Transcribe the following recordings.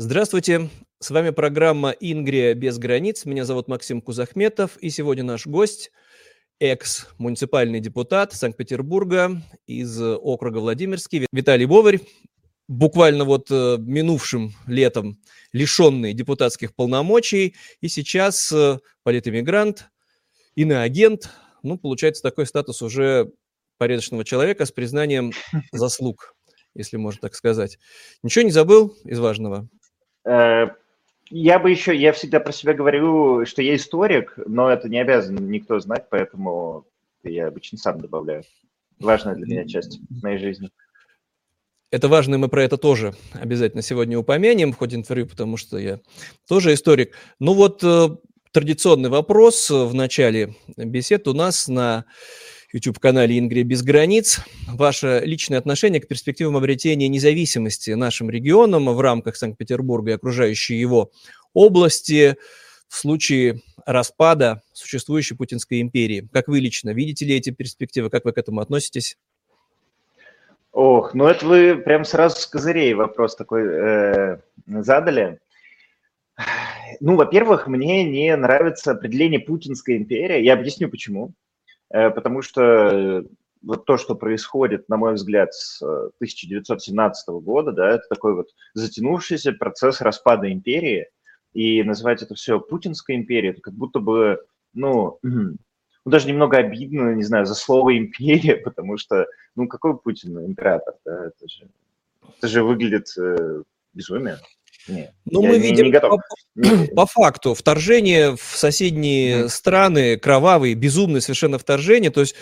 Здравствуйте, с вами программа «Ингрия без границ». Меня зовут Максим Кузахметов, и сегодня наш гость – экс-муниципальный депутат Санкт-Петербурга из округа Владимирский Виталий Боварь, буквально вот э, минувшим летом лишенный депутатских полномочий, и сейчас э, политэмигрант, иноагент, ну, получается такой статус уже порядочного человека с признанием заслуг, если можно так сказать. Ничего не забыл из важного? Э, я бы еще, я всегда про себя говорю, что я историк, но это не обязан никто знать, поэтому я обычно сам добавляю. Важная для меня часть моей жизни. Это важно, и мы про это тоже обязательно сегодня упомянем в ходе интервью, потому что я тоже историк. Ну вот э, традиционный вопрос в начале бесед у нас на YouTube-канале «Ингрия без границ». Ваше личное отношение к перспективам обретения независимости нашим регионам в рамках Санкт-Петербурга и окружающей его области в случае распада существующей Путинской империи. Как вы лично видите ли эти перспективы? Как вы к этому относитесь? Ох, ну это вы прям сразу с козырей вопрос такой э, задали. Ну, во-первых, мне не нравится определение Путинской империи. Я объясню почему. Э, потому что э, вот то, что происходит, на мой взгляд, с 1917 э, года, да, это такой вот затянувшийся процесс распада империи, и называть это все Путинской империей, это как будто бы, ну, ну, даже немного обидно, не знаю, за слово империя, потому что, ну, какой Путин император, да, это же, это же выглядит э, безумие. Нет, ну, мы не, видим не готов. По, по факту вторжение в соседние mm. страны, кровавые, безумные совершенно вторжения, то есть,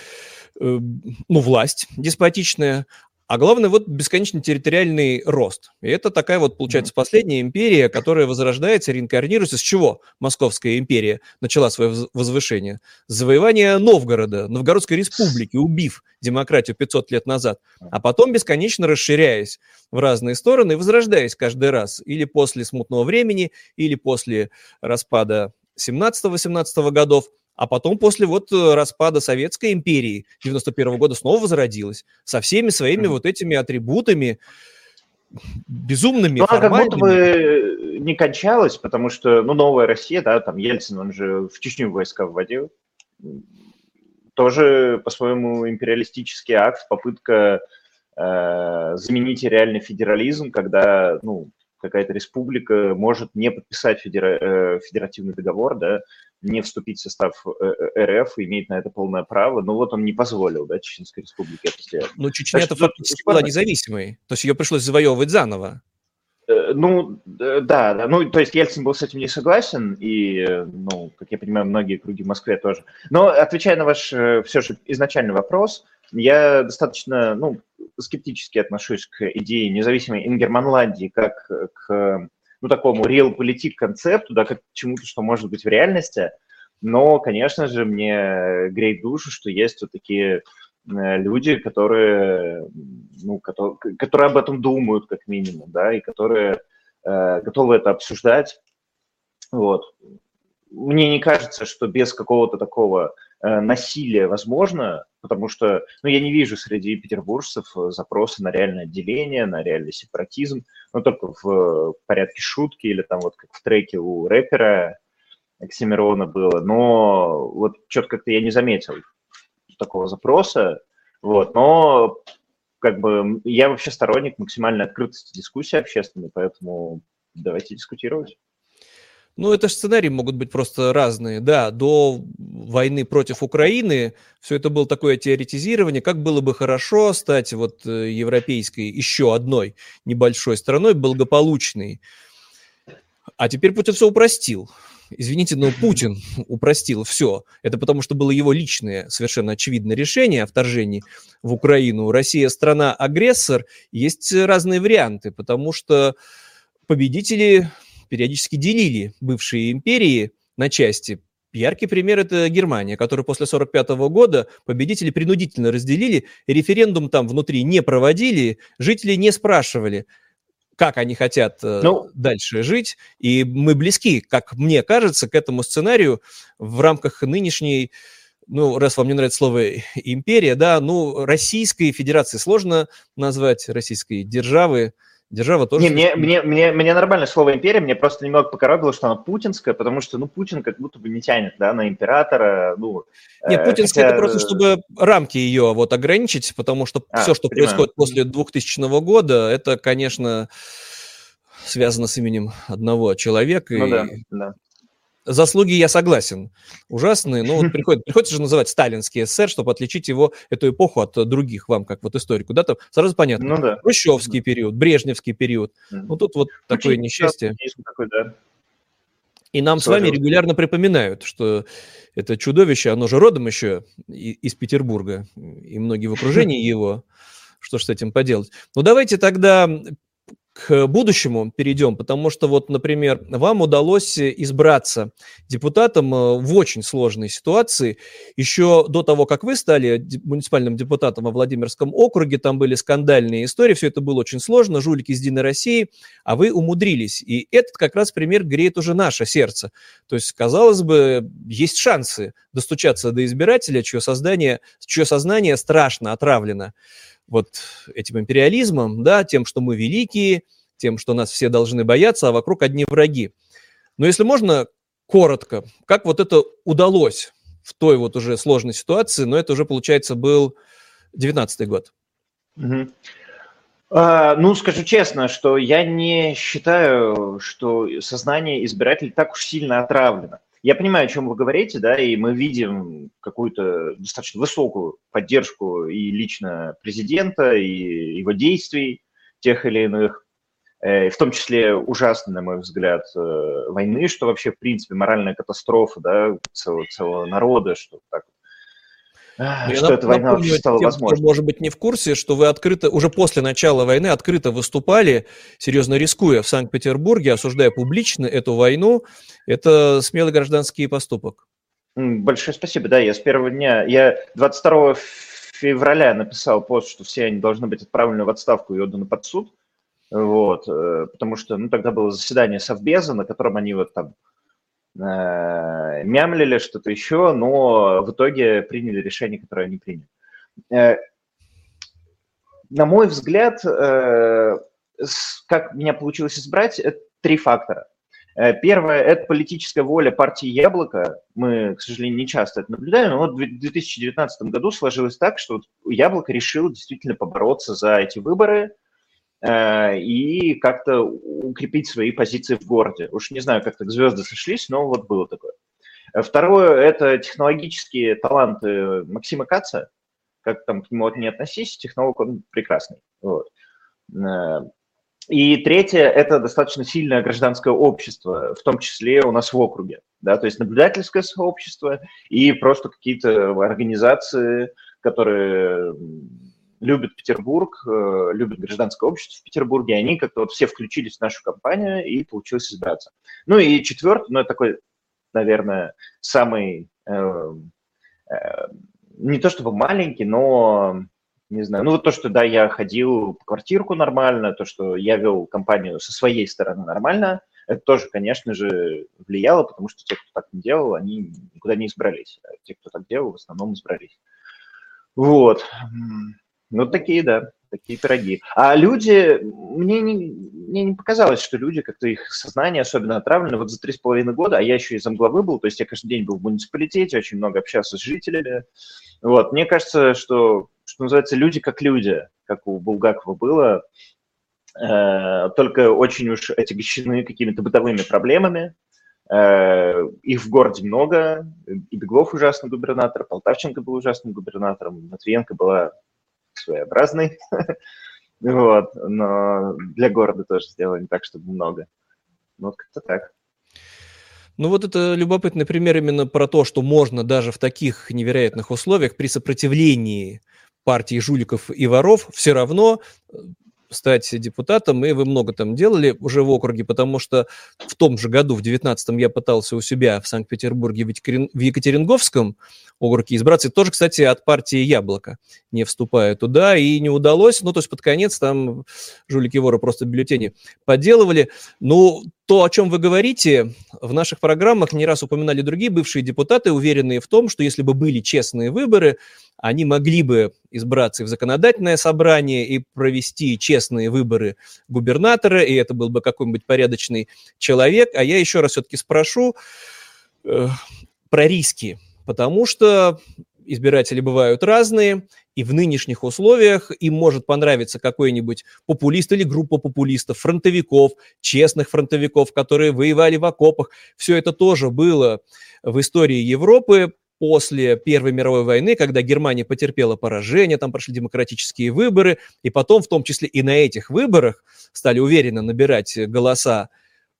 э, ну, власть деспотичная, а главное, вот бесконечный территориальный рост. И это такая вот, получается, последняя империя, которая возрождается, реинкарнируется. С чего Московская империя начала свое возвышение? С завоевания Новгорода, Новгородской республики, убив демократию 500 лет назад. А потом бесконечно расширяясь в разные стороны, возрождаясь каждый раз. Или после смутного времени, или после распада 17-18 годов – а потом после вот э, распада Советской империи 91 года снова возродилась со всеми своими mm-hmm. вот этими атрибутами безумными, Ну, она как будто бы не кончалась, потому что, ну, новая Россия, да, там Ельцин, он же в Чечню войска вводил, тоже, по-своему, империалистический акт, попытка э, заменить реальный федерализм, когда, ну, какая-то республика может не подписать федера, э, федеративный договор, да, не вступить в состав э, э, РФ, имеет на это полное право, но вот он не позволил, да, Чеченской республике это сделать. Но Чечня это фактически была независимой, то есть ее пришлось завоевывать заново. Ну, да, да, ну, то есть Ельцин был с этим не согласен, и, ну, как я понимаю, многие круги в Москве тоже. Но, отвечая на ваш все же изначальный вопрос, я достаточно, ну, скептически отношусь к идее независимой Ингерманландии как к ну, такому реал-политик концепту, да, как чему-то, что может быть в реальности. Но, конечно же, мне греет душу, что есть вот такие э, люди, которые, ну, которые, которые об этом думают, как минимум, да, и которые э, готовы это обсуждать. Вот. Мне не кажется, что без какого-то такого э, насилия возможно потому что ну, я не вижу среди петербуржцев э, запросы на реальное отделение, на реальный сепаратизм, но только в порядке шутки или там вот как в треке у рэпера Оксимирона было, но вот что-то как-то я не заметил такого запроса, вот, но как бы я вообще сторонник максимальной открытости дискуссии общественной, поэтому давайте дискутировать. Ну, это же сценарии могут быть просто разные. Да, до войны против Украины все это было такое теоретизирование, как было бы хорошо стать вот э, европейской еще одной небольшой страной, благополучной. А теперь Путин все упростил. Извините, но Путин упростил все. Это потому, что было его личное, совершенно очевидное решение о вторжении в Украину. Россия страна-агрессор, есть разные варианты, потому что победители периодически делили бывшие империи на части. Яркий пример – это Германия, которую после 1945 года победители принудительно разделили, референдум там внутри не проводили, жители не спрашивали, как они хотят э, ну, дальше жить. И мы близки, как мне кажется, к этому сценарию в рамках нынешней ну, раз вам не нравится слово империя, да, ну, Российской Федерации сложно назвать, российской державы, Держава тоже... Не, мне, мне, мне, мне нормальное слово империя, мне просто немного покоробило, что она путинская, потому что, ну, Путин как будто бы не тянет, да, на императора, ну... Нет, э, путинская хотя... это просто, чтобы рамки ее вот ограничить, потому что а, все, что понимаю. происходит после 2000 года, это, конечно, связано с именем одного человека. Ну и... да, да заслуги я согласен, ужасные, но вот приходит, приходится же называть сталинский СССР, чтобы отличить его, эту эпоху от других, вам как вот историку, да, там сразу понятно, ну, да. Хрущевский период, Брежневский период, ну тут вот ну, такое несчастье. Такой, да. И нам Сложил. с вами регулярно припоминают, что это чудовище, оно же родом еще из Петербурга, и многие в окружении его. Что ж с этим поделать? Ну, давайте тогда к будущему перейдем, потому что вот, например, вам удалось избраться депутатом э, в очень сложной ситуации. Еще до того, как вы стали муниципальным депутатом во Владимирском округе, там были скандальные истории, все это было очень сложно, жулики из Единой России, а вы умудрились. И этот как раз пример греет уже наше сердце. То есть, казалось бы, есть шансы достучаться до избирателя, чье создание, чье сознание страшно отравлено вот этим империализмом, да, тем, что мы великие, тем, что нас все должны бояться, а вокруг одни враги. Но если можно, коротко, как вот это удалось в той вот уже сложной ситуации, но это уже, получается, был 19 год. Угу. А, ну, скажу честно, что я не считаю, что сознание избирателей так уж сильно отравлено. Я понимаю, о чем вы говорите, да, и мы видим какую-то достаточно высокую поддержку и лично президента, и его действий тех или иных, э, в том числе ужасно, на мой взгляд, э, войны, что вообще, в принципе, моральная катастрофа, да, целого, целого народа, что так но что эта война вообще стала тем, возможной. может быть, не в курсе, что вы открыто, уже после начала войны открыто выступали, серьезно рискуя в Санкт-Петербурге, осуждая публично эту войну. Это смелый гражданский поступок. Большое спасибо. Да, я с первого дня, я 22 февраля написал пост, что все они должны быть отправлены в отставку и отданы под суд. Вот, э, потому что, ну, тогда было заседание Совбеза, на котором они вот там мямлили что-то еще, но в итоге приняли решение, которое они приняли. Э, на мой взгляд, э, как меня получилось избрать, это три фактора. Первое – это политическая воля партии «Яблоко». Мы, к сожалению, не часто это наблюдаем, но вот в 2019 году сложилось так, что «Яблоко» решило действительно побороться за эти выборы – Э, и как-то укрепить свои позиции в городе. Уж не знаю, как так звезды сошлись, но вот было такое. Э, второе – это технологические таланты Максима Каца. Как там к нему не относись, технолог он прекрасный. Вот. Э, и третье – это достаточно сильное гражданское общество, в том числе у нас в округе. Да, то есть наблюдательское сообщество и просто какие-то организации, которые любят Петербург, э, любят гражданское общество в Петербурге, они как-то вот все включились в нашу компанию и получилось избраться. Ну и четвертый, ну это такой, наверное, самый, э, э, не то чтобы маленький, но не знаю, ну вот то, что, да, я ходил по квартирку нормально, то, что я вел компанию со своей стороны нормально, это тоже, конечно же, влияло, потому что те, кто так не делал, они никуда не избрались. А те, кто так делал, в основном избрались. Вот. Ну, такие, да, такие пироги. А люди, мне не, мне не показалось, что люди, как-то их сознание особенно отравлено. Вот за три с половиной года, а я еще и замглавы был, то есть я каждый день был в муниципалитете, очень много общался с жителями. Вот, мне кажется, что, что называется, люди как люди, как у Булгакова было, э, только очень уж отягощены какими-то бытовыми проблемами, э, их в городе много, и Беглов ужасный губернатор, Полтавченко был ужасным губернатором, Матвиенко была своеобразный. вот, но для города тоже сделали так, чтобы много. Ну, вот как-то так. Ну вот это любопытный пример именно про то, что можно даже в таких невероятных условиях при сопротивлении партии жуликов и воров все равно стать депутатом, и вы много там делали уже в округе, потому что в том же году, в 19-м, я пытался у себя в Санкт-Петербурге, в Екатеринговском округе избраться, тоже, кстати, от партии «Яблоко», не вступая туда, и не удалось, ну, то есть под конец там жулики воры просто бюллетени подделывали. Ну, то, о чем вы говорите, в наших программах не раз упоминали другие бывшие депутаты, уверенные в том, что если бы были честные выборы, они могли бы избраться в законодательное собрание и провести честные выборы губернатора, и это был бы какой-нибудь порядочный человек. А я еще раз все-таки спрошу э, про риски, потому что избиратели бывают разные, и в нынешних условиях им может понравиться какой-нибудь популист или группа популистов, фронтовиков, честных фронтовиков, которые воевали в окопах. Все это тоже было в истории Европы после Первой мировой войны, когда Германия потерпела поражение, там прошли демократические выборы, и потом, в том числе и на этих выборах, стали уверенно набирать голоса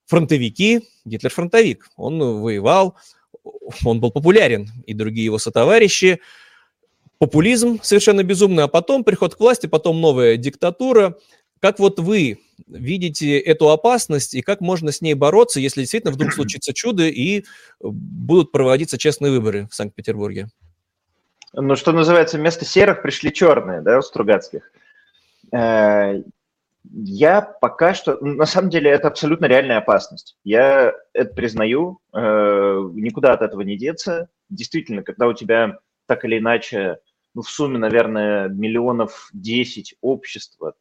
фронтовики, Гитлер фронтовик, он воевал, он был популярен, и другие его сотоварищи. Популизм совершенно безумный, а потом приход к власти, потом новая диктатура. Как вот вы видите эту опасность и как можно с ней бороться, если действительно вдруг случится чудо и будут проводиться честные выборы в Санкт-Петербурге? Ну, что называется, вместо серых пришли черные, да, у Стругацких. Э, я пока что, на самом деле, это абсолютно реальная опасность. Я это признаю, э, никуда от этого не деться. Действительно, когда у тебя так или иначе, ну, в сумме, наверное, миллионов 10 общества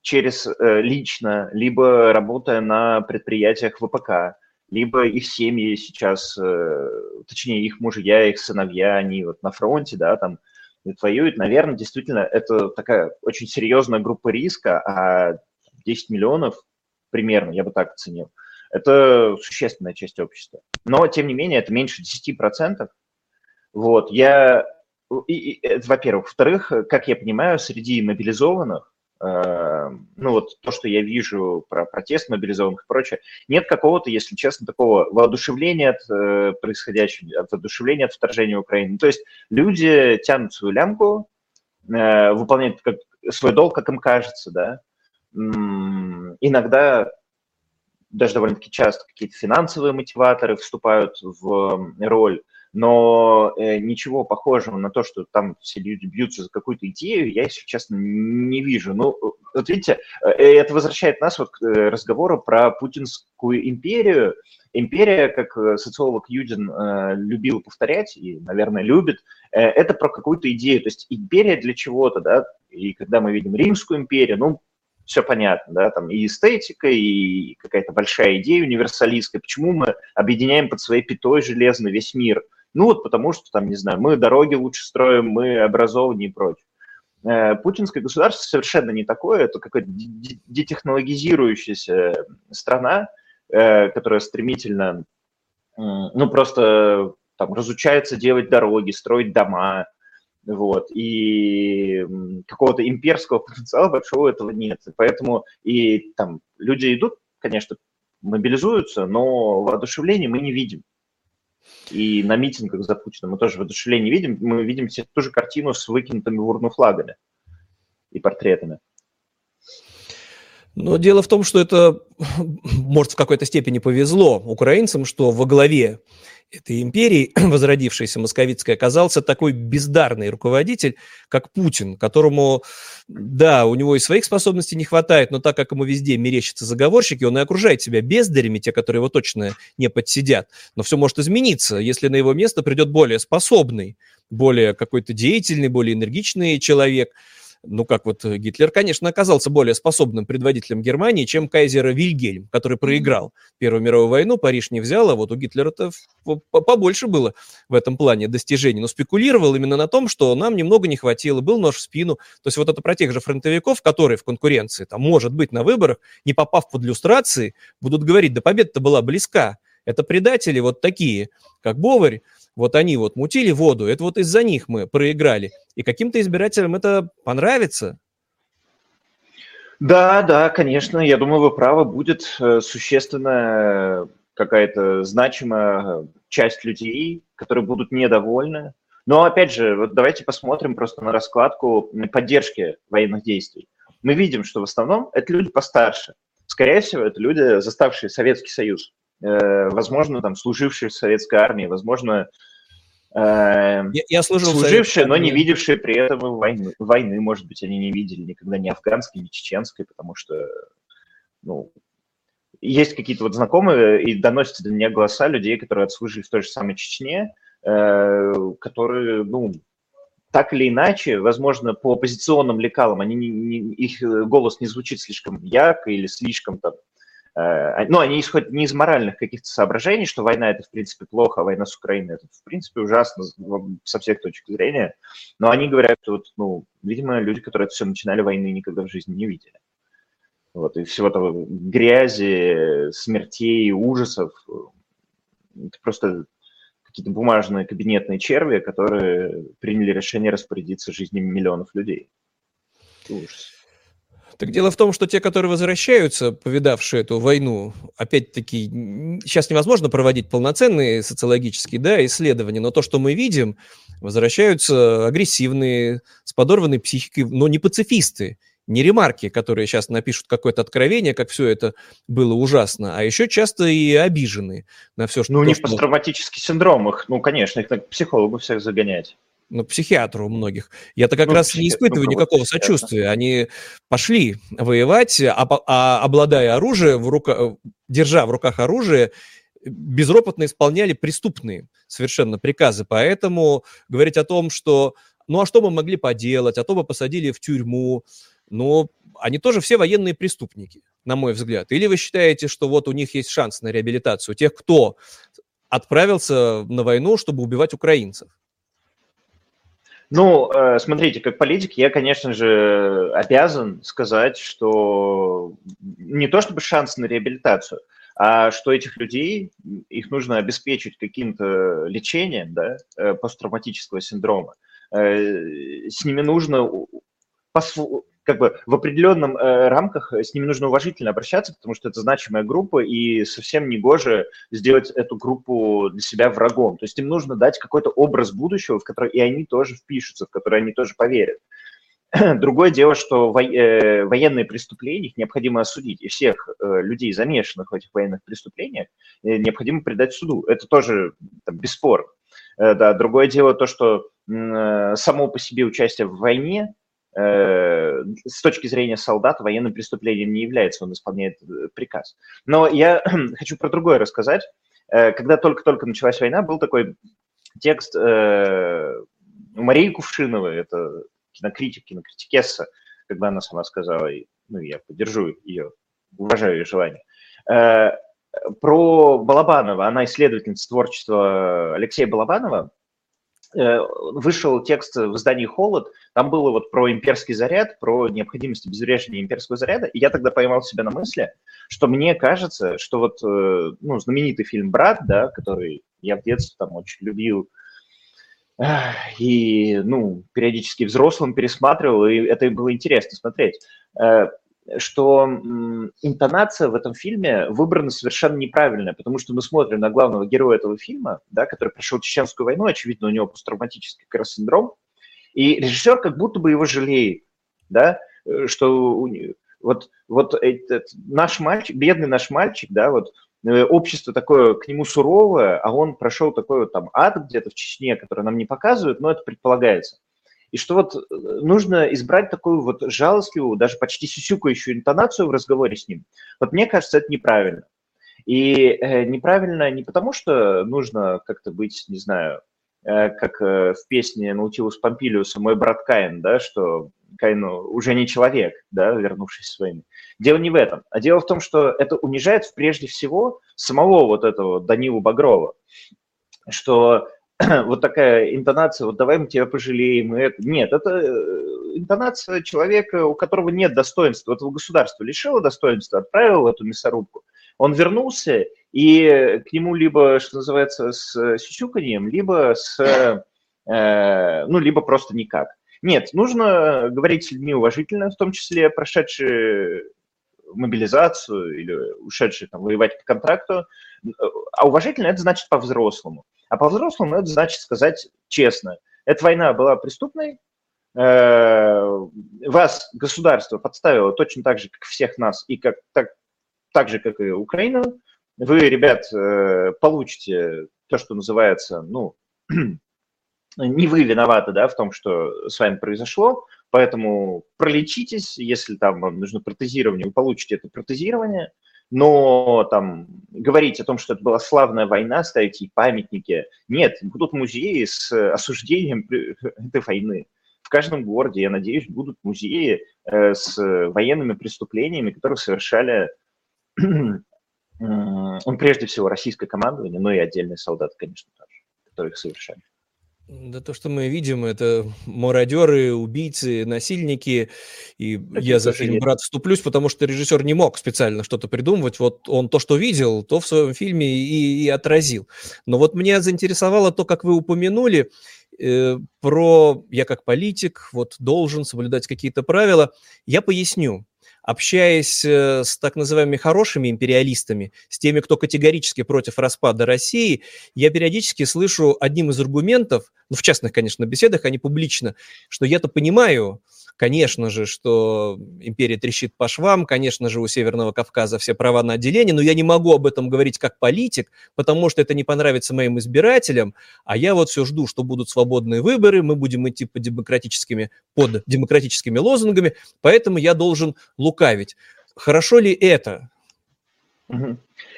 через э, лично, либо работая на предприятиях ВПК, либо их семьи сейчас, э, точнее, их мужья, их сыновья, они вот на фронте, да, там, воюют, наверное, действительно, это такая очень серьезная группа риска, а 10 миллионов примерно, я бы так оценил, это существенная часть общества. Но, тем не менее, это меньше 10%. Вот, я, и, и, это, во-первых. Во-вторых, как я понимаю, среди мобилизованных Эм, ну вот то, что я вижу про протест мобилизованных и прочее, нет какого-то, если честно, такого воодушевления от э, происходящего, от воодушевления от вторжения в Украину. То есть люди тянут свою лямку, э, выполняют как, свой долг, как им кажется, да. Иногда даже довольно-таки часто какие-то финансовые мотиваторы вступают в роль но э, ничего похожего на то, что там все люди бьются за какую-то идею, я, если честно, не вижу. Ну, вот видите, э, это возвращает нас вот к э, разговору про путинскую империю. Империя, как э, социолог Юдин э, любил повторять и, наверное, любит, э, это про какую-то идею. То есть империя для чего-то, да, и когда мы видим Римскую империю, ну, все понятно, да, там и эстетика, и какая-то большая идея универсалистская. Почему мы объединяем под своей пятой железной весь мир – ну вот потому что, там, не знаю, мы дороги лучше строим, мы образованнее и прочее. Э, путинское государство совершенно не такое, это какая-то детехнологизирующаяся страна, э, которая стремительно, ну, просто там разучается делать дороги, строить дома, вот, и какого-то имперского потенциала большого этого нет. Поэтому и там люди идут, конечно, мобилизуются, но воодушевления мы не видим. И на митингах за Путина мы тоже воодушевление видим. Мы видим ту же картину с выкинутыми в урну флагами и портретами. Но дело в том, что это, может, в какой-то степени повезло украинцам, что во главе этой империи, возродившейся московицкой, оказался такой бездарный руководитель, как Путин, которому, да, у него и своих способностей не хватает, но так как ему везде мерещатся заговорщики, он и окружает себя бездарями, те, которые его точно не подсидят. Но все может измениться, если на его место придет более способный, более какой-то деятельный, более энергичный человек – ну, как вот э, Гитлер, конечно, оказался более способным предводителем Германии, чем кайзер Вильгельм, который проиграл Первую мировую войну, Париж не взял, а вот у Гитлера-то побольше было в этом плане достижений. Но спекулировал именно на том, что нам немного не хватило, был нож в спину. То есть вот это про тех же фронтовиков, которые в конкуренции, там, может быть, на выборах, не попав под люстрации, будут говорить, да победа-то была близка. Это предатели вот такие, как Боварь, вот они вот мутили воду, это вот из-за них мы проиграли. И каким-то избирателям это понравится. Да, да, конечно, я думаю, вы правы, будет э, существенная какая-то значимая часть людей, которые будут недовольны. Но опять же, вот давайте посмотрим просто на раскладку поддержки военных действий. Мы видим, что в основном это люди постарше. Скорее всего, это люди, заставшие Советский Союз. Э, возможно, там, служившие в советской армии, возможно, э, я, я служил служившие, но не видевшие при этом войны, войны, может быть, они не видели никогда ни афганской, ни чеченской, потому что, ну, есть какие-то вот знакомые, и доносятся до меня голоса людей, которые отслужили в той же самой Чечне, э, которые, ну, так или иначе, возможно, по оппозиционным лекалам они не, не, их голос не звучит слишком ярко или слишком там Э, ну, они исходят не из моральных каких-то соображений, что война это, в принципе, плохо, а война с Украиной это, в принципе, ужасно со всех точек зрения, но они говорят, что, вот, ну, видимо, люди, которые это все начинали войны, никогда в жизни не видели. Вот, и всего того грязи, смертей, ужасов, это просто какие-то бумажные кабинетные черви, которые приняли решение распорядиться жизнями миллионов людей. Ужас. Так дело в том, что те, которые возвращаются, повидавшие эту войну, опять-таки, сейчас невозможно проводить полноценные социологические да, исследования, но то, что мы видим, возвращаются агрессивные, с подорванной психикой, но не пацифисты, не ремарки, которые сейчас напишут какое-то откровение, как все это было ужасно, а еще часто и обиженные на все, что... Ну, не что... посттравматический синдром, их, ну, конечно, их к психологу всех загонять ну, психиатру у многих. Я-то как ну, раз не испытываю ну, никакого сочувствия. Они пошли воевать, а, а обладая оружием, в рука, держа в руках оружие, безропотно исполняли преступные совершенно приказы. Поэтому говорить о том, что ну а что мы могли поделать, а то бы посадили в тюрьму, ну, они тоже все военные преступники, на мой взгляд. Или вы считаете, что вот у них есть шанс на реабилитацию тех, кто отправился на войну, чтобы убивать украинцев? Ну, э, смотрите, как политик я, конечно же, обязан сказать, что не то чтобы шанс на реабилитацию, а что этих людей, их нужно обеспечить каким-то лечением да, э, посттравматического синдрома. Э, с ними нужно как бы в определенном э, рамках с ними нужно уважительно обращаться, потому что это значимая группа, и совсем не гоже сделать эту группу для себя врагом. То есть им нужно дать какой-то образ будущего, в который и они тоже впишутся, в который они тоже поверят. Другое дело, что во, э, военные преступления их необходимо осудить, и всех э, людей, замешанных в этих военных преступлениях, э, необходимо предать суду. Это тоже там, бесспорно. Э, да. Другое дело то, что э, само по себе участие в войне Э, с точки зрения солдат военным преступлением не является, он исполняет э, приказ. Но я хочу про другое рассказать. Э, когда только-только началась война, был такой текст Марии Кувшиновой, это кинокритик, кинокритикесса, когда она сама сказала, ну, я поддержу ее, уважаю ее желание, про Балабанова, она исследовательница творчества Алексея Балабанова, Э, вышел текст в издании «Холод», там было вот про имперский заряд, про необходимость обезвреживания имперского заряда, и я тогда поймал себя на мысли, что мне кажется, что вот э, ну, знаменитый фильм «Брат», да, который я в детстве там очень любил, и, ну, периодически взрослым пересматривал, и это было интересно смотреть. Что интонация в этом фильме выбрана совершенно неправильная, потому что мы смотрим на главного героя этого фильма, да, который прошел Чеченскую войну, очевидно, у него посттравматический как раз синдром, и режиссер как будто бы его жалеет, да, э, что вот, вот этот наш мальчик, бедный наш мальчик, да, вот э, общество такое к нему суровое, а он прошел такой вот там ад где-то в Чечне, который нам не показывают, но это предполагается и что вот э, нужно избрать такую вот жалостливую, даже почти сюсюкающую интонацию в разговоре с ним. Вот мне кажется, это неправильно. И э, неправильно не потому, что нужно как-то быть, не знаю, э, как в песне Наутилус Помпилиуса «Мой брат Каин», да, что Каин уже не человек, да, вернувшись с. Дело не в этом, а дело в том, что это унижает прежде всего самого вот этого Данилу Багрова, что вот такая интонация, вот давай мы тебя пожалеем. Нет, это э, интонация человека, у которого нет достоинства. Этого государства лишило достоинства, отправило эту мясорубку. Он вернулся, и к нему либо, что называется, с сюсюканьем, либо с, э, ну, либо просто никак. Нет, нужно говорить с людьми уважительно, в том числе прошедшие мобилизацию или ушедшие там, воевать по контракту. А уважительно это значит по-взрослому. А по-взрослому это значит сказать честно. Эта война была преступной, э, вас государство подставило точно так же, как всех нас, и как, так, так же, как и Украина. Вы, ребят, э, получите то, что называется, ну, не вы виноваты, да, в том, что с вами произошло, поэтому пролечитесь, если там вам нужно протезирование, вы получите это протезирование, но там говорить о том, что это была славная война, ставить ей памятники, нет, будут музеи с осуждением этой войны. В каждом городе, я надеюсь, будут музеи э, с военными преступлениями, которые совершали, он прежде всего российское командование, но и отдельные солдаты, конечно, тоже, которые их совершали. Да то, что мы видим, это мародеры, убийцы, насильники. И это я за фильм «Брат» вступлюсь, потому что режиссер не мог специально что-то придумывать. Вот он то, что видел, то в своем фильме и, и отразил. Но вот меня заинтересовало то, как вы упомянули э, про «я как политик вот должен соблюдать какие-то правила». Я поясню общаясь э, с так называемыми хорошими империалистами, с теми, кто категорически против распада России, я периодически слышу одним из аргументов, ну, в частных, конечно, беседах, а не публично, что я-то понимаю, Конечно же, что империя трещит по швам, конечно же, у Северного Кавказа все права на отделение, но я не могу об этом говорить как политик, потому что это не понравится моим избирателям, а я вот все жду, что будут свободные выборы, мы будем идти по демократическими, под демократическими лозунгами, поэтому я должен лукавить. Хорошо ли это?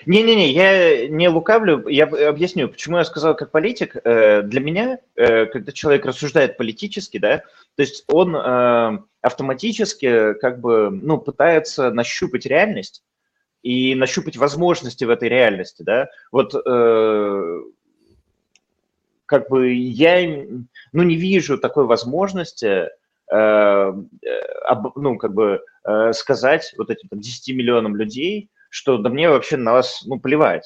Не-не-не, я не лукавлю, я объясню, почему я сказал как политик. Э, для меня, э, когда человек рассуждает политически, да, то есть он э, автоматически как бы, ну, пытается нащупать реальность и нащупать возможности в этой реальности, да. Вот как бы я, ну, не вижу такой возможности, ну, как бы сказать вот этим там, 10 миллионам людей, что да мне вообще на вас, ну, плевать.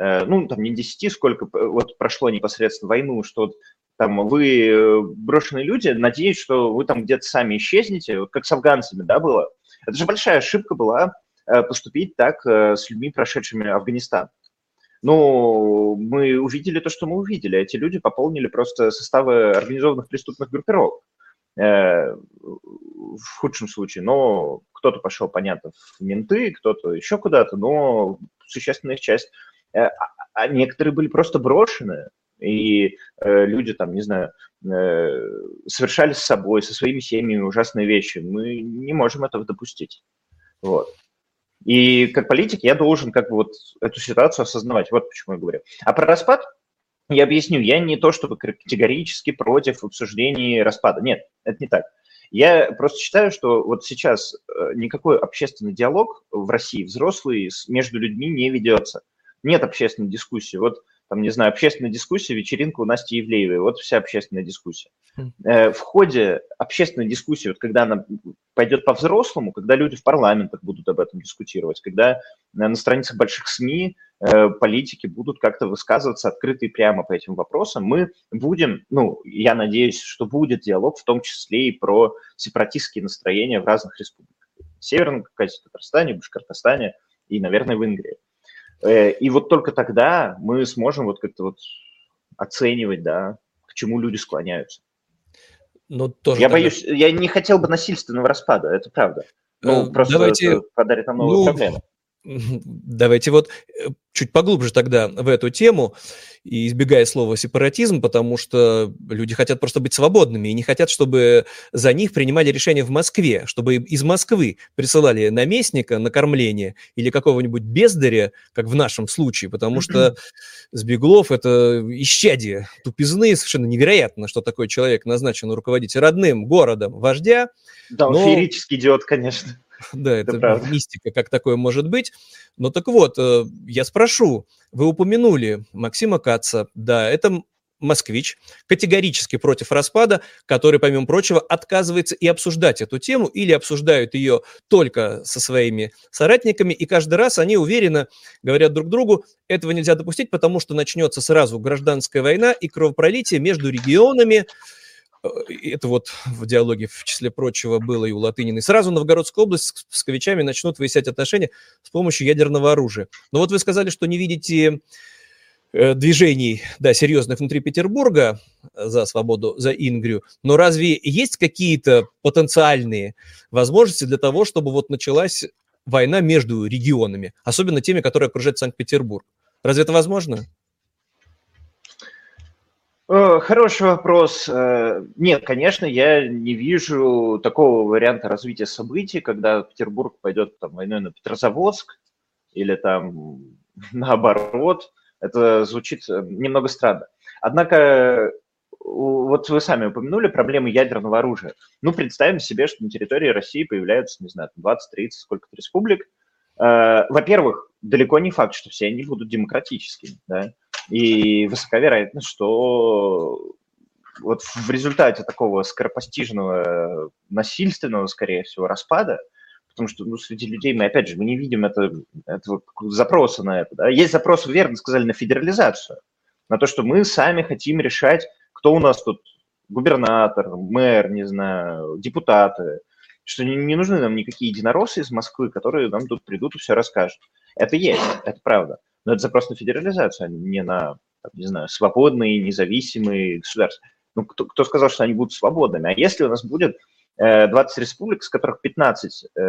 Э, ну, там не 10, сколько вот прошло непосредственно войну, что там вы э, брошенные люди, надеюсь, что вы там где-то сами исчезнете, вот как с афганцами, да, было. Это же большая ошибка была э, поступить так с людьми, прошедшими Афганистан. Ну, мы увидели то, что мы увидели. Эти люди пополнили просто составы организованных преступных группировок в худшем случае, но кто-то пошел, понятно, в менты, кто-то еще куда-то, но существенная часть. Э, а, а некоторые были просто брошены, и э, люди там, не знаю, э, совершали с собой, со своими семьями ужасные вещи. Мы не можем этого допустить. Вот. И как политик я должен как бы вот эту ситуацию осознавать. Вот почему я говорю. А про распад я объясню. Я не то чтобы категорически против обсуждений распада. Нет, это не так. Я просто считаю, что вот сейчас э, никакой общественный диалог в России взрослый между людьми не ведется. Нет общественной дискуссии. Вот там, не знаю, общественная дискуссия, вечеринка у Насти Евлеевой, вот вся общественная дискуссия. Хм. Э, в ходе общественной дискуссии, вот когда она пойдет по-взрослому, когда люди в парламентах будут об этом дискутировать, когда на страницах больших СМИ э, политики будут как-то высказываться открыто и прямо по этим вопросам, мы будем, ну, я надеюсь, что будет диалог в том числе и про сепаратистские настроения в разных республиках. В Северном Кавказе, Татарстане, Башкортостане и, наверное, в Ингрии. Э, и вот только тогда мы сможем вот как-то вот оценивать, да, к чему люди склоняются. Но тоже я тогда... боюсь, я не хотел бы насильственного распада, это правда. Ну, э, просто Давайте... это подарит нам новые ну, проблемы. Давайте вот э, чуть поглубже тогда в эту тему, и избегая слова сепаратизм, потому что люди хотят просто быть свободными и не хотят, чтобы за них принимали решения в Москве, чтобы из Москвы присылали наместника на кормление или какого-нибудь бездаря, как в нашем случае, потому что Сбеглов – это исчадие тупизны, совершенно невероятно, что такой человек назначен руководить родным городом вождя. Да, он но... феерический идиот, конечно. Да, это, это мистика, как такое может быть. Но так вот, э, я спрошу, вы упомянули Максима Каца, да, это москвич, категорически против распада, который, помимо прочего, отказывается и обсуждать эту тему или обсуждают ее только со своими соратниками, и каждый раз они уверенно говорят друг другу, этого нельзя допустить, потому что начнется сразу гражданская война и кровопролитие между регионами, это вот в диалоге, в числе прочего, было и у Латынины. Сразу Новгородская область с псковичами начнут выяснять отношения с помощью ядерного оружия. Но вот вы сказали, что не видите э, движений, да, серьезных внутри Петербурга за свободу, за Ингрию, но разве есть какие-то потенциальные возможности для того, чтобы вот началась война между регионами, особенно теми, которые окружают Санкт-Петербург? Разве это возможно? Э, хороший вопрос. Э, нет, конечно, я не вижу такого варианта развития событий, когда Петербург пойдет там, войной на Петрозаводск, или там наоборот, это звучит э, немного странно. Однако, вот вы сами упомянули проблемы ядерного оружия. Ну, представим себе, что на территории России появляются, не знаю, 20-30, сколько-то республик. Э, во-первых, далеко не факт, что все они будут демократическими, да, и высока вероятность, что вот в результате такого скоропостижного, насильственного, скорее всего, распада, потому что ну, среди людей мы, опять же, мы не видим это, этого запроса на это. Да? Есть запрос, верно сказали, на федерализацию, на то, что мы сами хотим решать, кто у нас тут губернатор, мэр, не знаю, депутаты, что не, не нужны нам никакие единороссы из Москвы, которые нам тут придут и все расскажут. Это есть, это правда. Но это запрос на федерализацию, а не на, не знаю, свободные, независимые государства. Ну, кто, кто сказал, что они будут свободными? А если у нас будет 20 э, республик, из которых 15 э,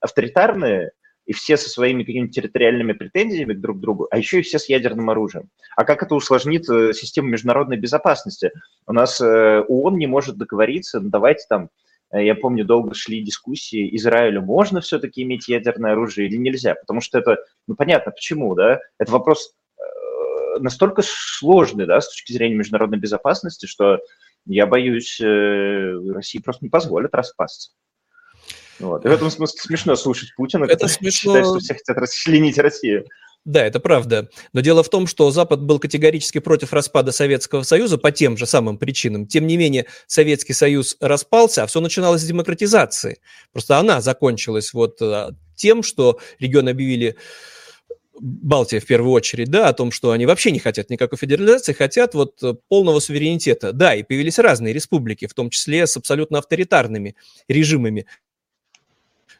авторитарные, и все со своими какими-то территориальными претензиями друг к другу, а еще и все с ядерным оружием. А как это усложнит э, систему международной безопасности? У нас ООН не может договориться, ну, давайте там, я помню, долго шли дискуссии, Израилю можно все-таки иметь ядерное оружие или нельзя, потому что это, ну понятно, почему, да, это вопрос настолько сложный, да, с точки зрения международной безопасности, что я боюсь, э, России просто не позволят распасться. Вот. И в этом смысле смешно слушать Путина, это который смешно... считает, что все хотят расчленить Россию. Да, это правда. Но дело в том, что Запад был категорически против распада Советского Союза по тем же самым причинам. Тем не менее, Советский Союз распался, а все начиналось с демократизации. Просто она закончилась вот э, тем, что регионы объявили Балтия в первую очередь, да, о том, что они вообще не хотят никакой федерализации, хотят вот э, полного суверенитета. Да, и появились разные республики, в том числе с абсолютно авторитарными режимами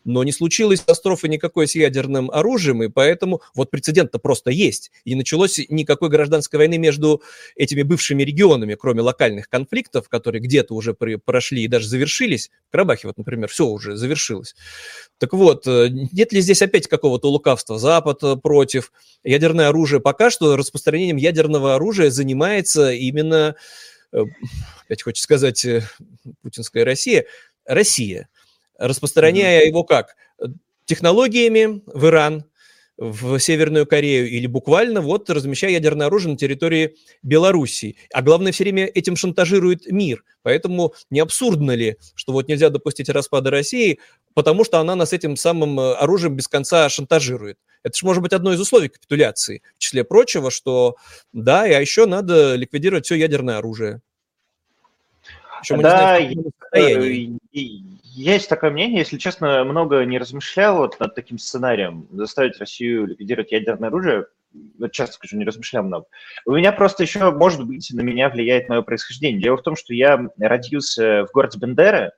но не случилось катастрофы никакой с ядерным оружием, и поэтому вот прецедент-то просто есть. И началось никакой гражданской войны между этими бывшими регионами, кроме локальных конфликтов, которые где-то уже прошли и даже завершились. В Карабахе, вот, например, все уже завершилось. Так вот, э, нет ли здесь опять какого-то лукавства? Запад э, против ядерное оружие. Пока что распространением ядерного оружия занимается именно, э, опять хочется сказать, путинская Россия, Россия распространяя его как? Технологиями в Иран, в Северную Корею или буквально вот размещая ядерное оружие на территории Белоруссии. А главное, все время этим шантажирует мир. Поэтому не абсурдно ли, что вот нельзя допустить распада России, потому что она нас этим самым э, оружием без конца шантажирует. Это же может быть одно из условий капитуляции. В числе прочего, что да, и а еще надо ликвидировать все ядерное оружие. Мы да, не знаем, есть такое мнение, если честно, много не размышлял вот над таким сценарием, заставить Россию ликвидировать ядерное оружие, вот часто скажу, не размышлял много. У меня просто еще, может быть, на меня влияет мое происхождение. Дело в том, что я родился в городе Бендеры,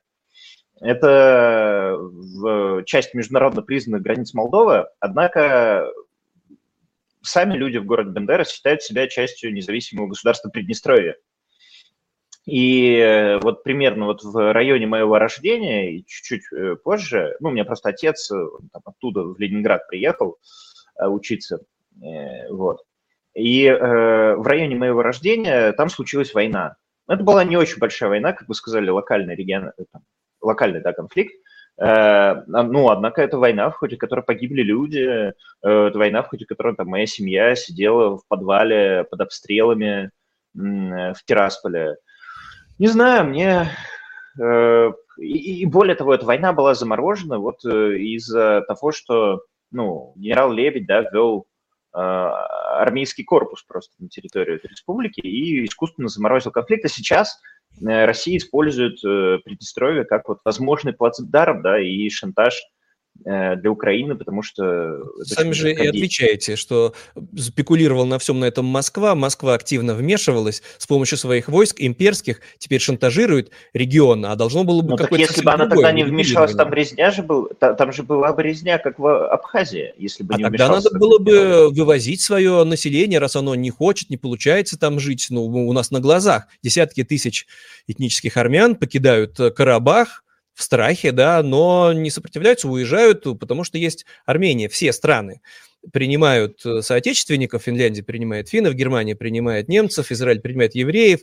это часть международно признанных границ Молдовы, однако сами люди в городе Бендера считают себя частью независимого государства Приднестровья. И э, вот примерно вот в районе моего рождения и чуть-чуть э, позже, ну, у меня просто отец э, там, оттуда в Ленинград приехал учиться, вот. И э, в районе моего рождения там случилась война. Это была не очень большая война, как вы сказали, локальный регион, там, локальный, да, конфликт. Э, ну, однако это война, в ходе которой погибли люди, э, это война, в ходе которой там моя семья сидела в подвале под обстрелами э, в Тирасполе. Не знаю, мне... Э, и, более того, эта война была заморожена вот э, из-за того, что ну, генерал Лебедь да, ввел э, армейский корпус просто на территорию этой республики и искусственно заморозил конфликт. А сейчас Россия использует Приднестровье как вот возможный плацдарм да, и шантаж для Украины, потому что... Сами же и отвечаете, что спекулировал на всем на этом Москва, Москва активно вмешивалась с помощью своих войск имперских, теперь шантажирует регион, а должно было бы ну, какое-то... если бы она тогда не вмешалась, там резня же был, там же была бы резня, как в Абхазии, если бы а не тогда надо было бы вывозить свое население, раз оно не хочет, не получается там жить, ну, у нас на глазах десятки тысяч этнических армян покидают э, Карабах, в страхе, да, но не сопротивляются, уезжают, потому что есть Армения, все страны принимают э, соотечественников, Финляндия принимает финнов, Германия принимает немцев, Израиль принимает евреев,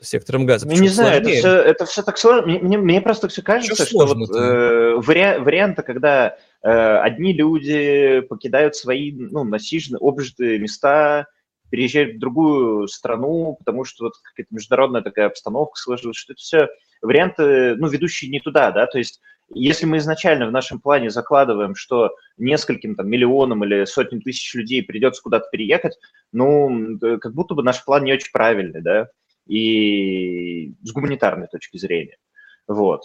сектором газа. Ну, не знаю, это все, это все так сложно. Мне, мне, мне просто все кажется, что, что вот, э, вариа- варианта, когда одни люди покидают свои ну, насиженные, обжитые места, переезжают в другую страну, потому что вот какая-то международная такая обстановка сложилась, что это все варианты, ну, ведущие не туда, да, то есть если мы изначально в нашем плане закладываем, что нескольким там миллионам или сотням тысяч людей придется куда-то переехать, ну, как будто бы наш план не очень правильный, да, и с гуманитарной точки зрения. Вот.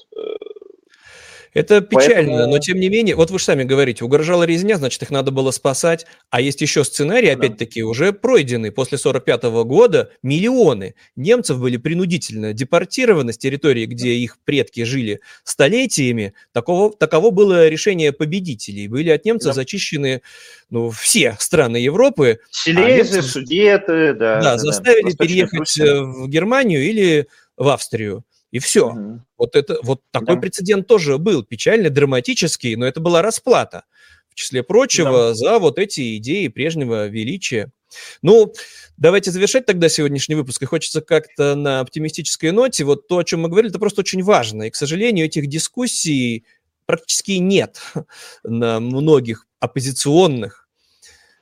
Это печально, Поэтому... но тем не менее, вот вы же сами говорите, угрожала резня, значит, их надо было спасать, а есть еще сценарий, да. опять-таки, уже пройденный после 45 года, миллионы немцев были принудительно депортированы с территории, где их предки жили столетиями, такого, таково было решение победителей, были от немцев да. зачищены ну, все страны Европы. Силезы, а судеты, да. Да, заставили да, переехать в Германию или в Австрию. И все. Угу. Вот, это, вот такой да. прецедент тоже был, печальный, драматический, но это была расплата, в числе прочего, да. за вот эти идеи прежнего величия. Ну, давайте завершать тогда сегодняшний выпуск. И хочется как-то на оптимистической ноте. Вот то, о чем мы говорили, это просто очень важно. И, к сожалению, этих дискуссий практически нет на многих оппозиционных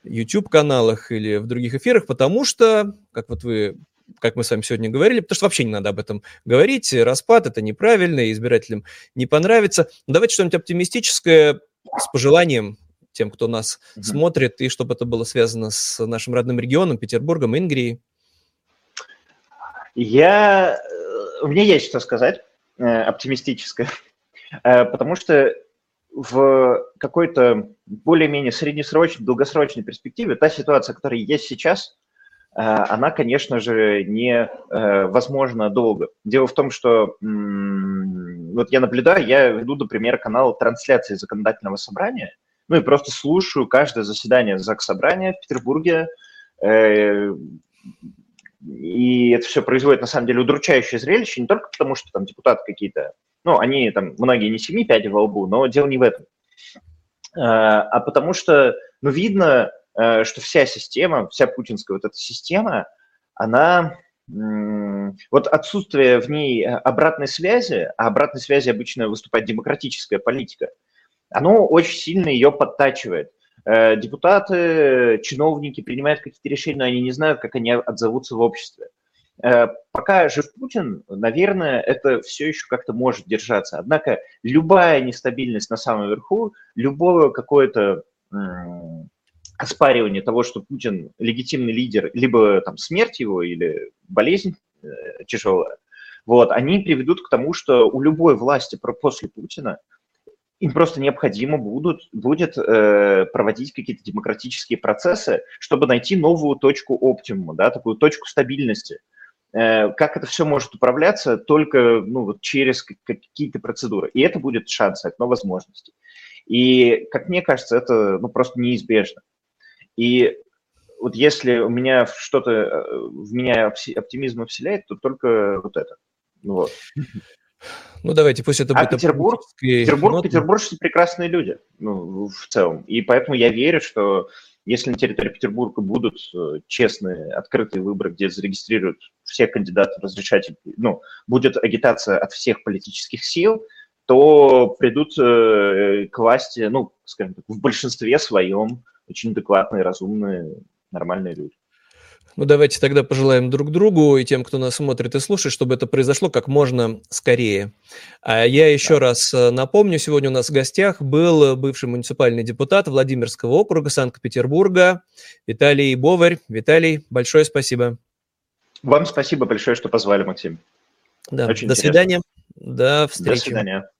YouTube-каналах или в других эфирах, потому что, как вот вы как мы с вами сегодня говорили, потому что вообще не надо об этом говорить. Распад – это неправильно, избирателям не понравится. Но давайте что-нибудь оптимистическое с пожеланием тем, кто нас mm-hmm. смотрит, и чтобы это было связано с нашим родным регионом, Петербургом, Ингрией. Я... Э, мне есть что сказать э, оптимистическое, э, потому что в какой-то более-менее среднесрочной, долгосрочной перспективе та ситуация, которая есть сейчас, она, конечно же, не э, возможна долго. Дело в том, что вот я наблюдаю, я веду, например, канал трансляции законодательного собрания, ну и просто слушаю каждое заседание Заксобрания в Петербурге, э, и это все производит, на самом деле, удручающее зрелище, не только потому, что там депутаты какие-то, ну, они там, многие не семи пяди во лбу, но дело не в этом, а потому что, ну, видно, Э, что вся система, вся путинская вот эта система, она вот отсутствие в ней э, обратной связи, а обратной связи обычно выступает демократическая политика, оно очень сильно ее подтачивает. Э, депутаты, чиновники принимают какие-то решения, но они не знают, как они отзовутся в обществе. Пока жив Путин, наверное, это все еще как-то может держаться. Однако любая нестабильность на самом верху, любое какое-то оспаривание того, что Путин легитимный лидер, либо там смерть его или болезнь э, тяжелая, вот, они приведут к тому, что у любой власти после Путина им просто необходимо будут, будет э, проводить какие-то демократические процессы, чтобы найти новую точку оптимума, да, такую точку стабильности. Э, как это все может управляться только ну, вот через какие-то процедуры. И это будет шанс, окно возможностей. И, как мне кажется, это ну, просто неизбежно. И вот если у меня что-то э, в меня оптимизм вселяет, то только вот это. Вот. Ну, давайте, пусть это а будет... Петербург, Петербург, ноты. петербуржцы прекрасные люди, ну, в целом. И поэтому я верю, что если на территории Петербурга будут э, честные, открытые выборы, где зарегистрируют всех кандидатов, разрешать, ну, будет агитация от всех политических сил, то придут э, к власти, ну, скажем так, в большинстве своем очень адекватные, разумные, нормальные люди. Ну, давайте тогда пожелаем друг другу и тем, кто нас смотрит и слушает, чтобы это произошло как можно скорее. А я еще да. раз э, напомню, сегодня у нас в гостях был бывший муниципальный депутат Владимирского округа Санкт-Петербурга Виталий Боварь. Виталий, большое спасибо. Вам спасибо большое, что позвали, Максим. Да, Очень до интересно. свидания. До встречи. До свидания.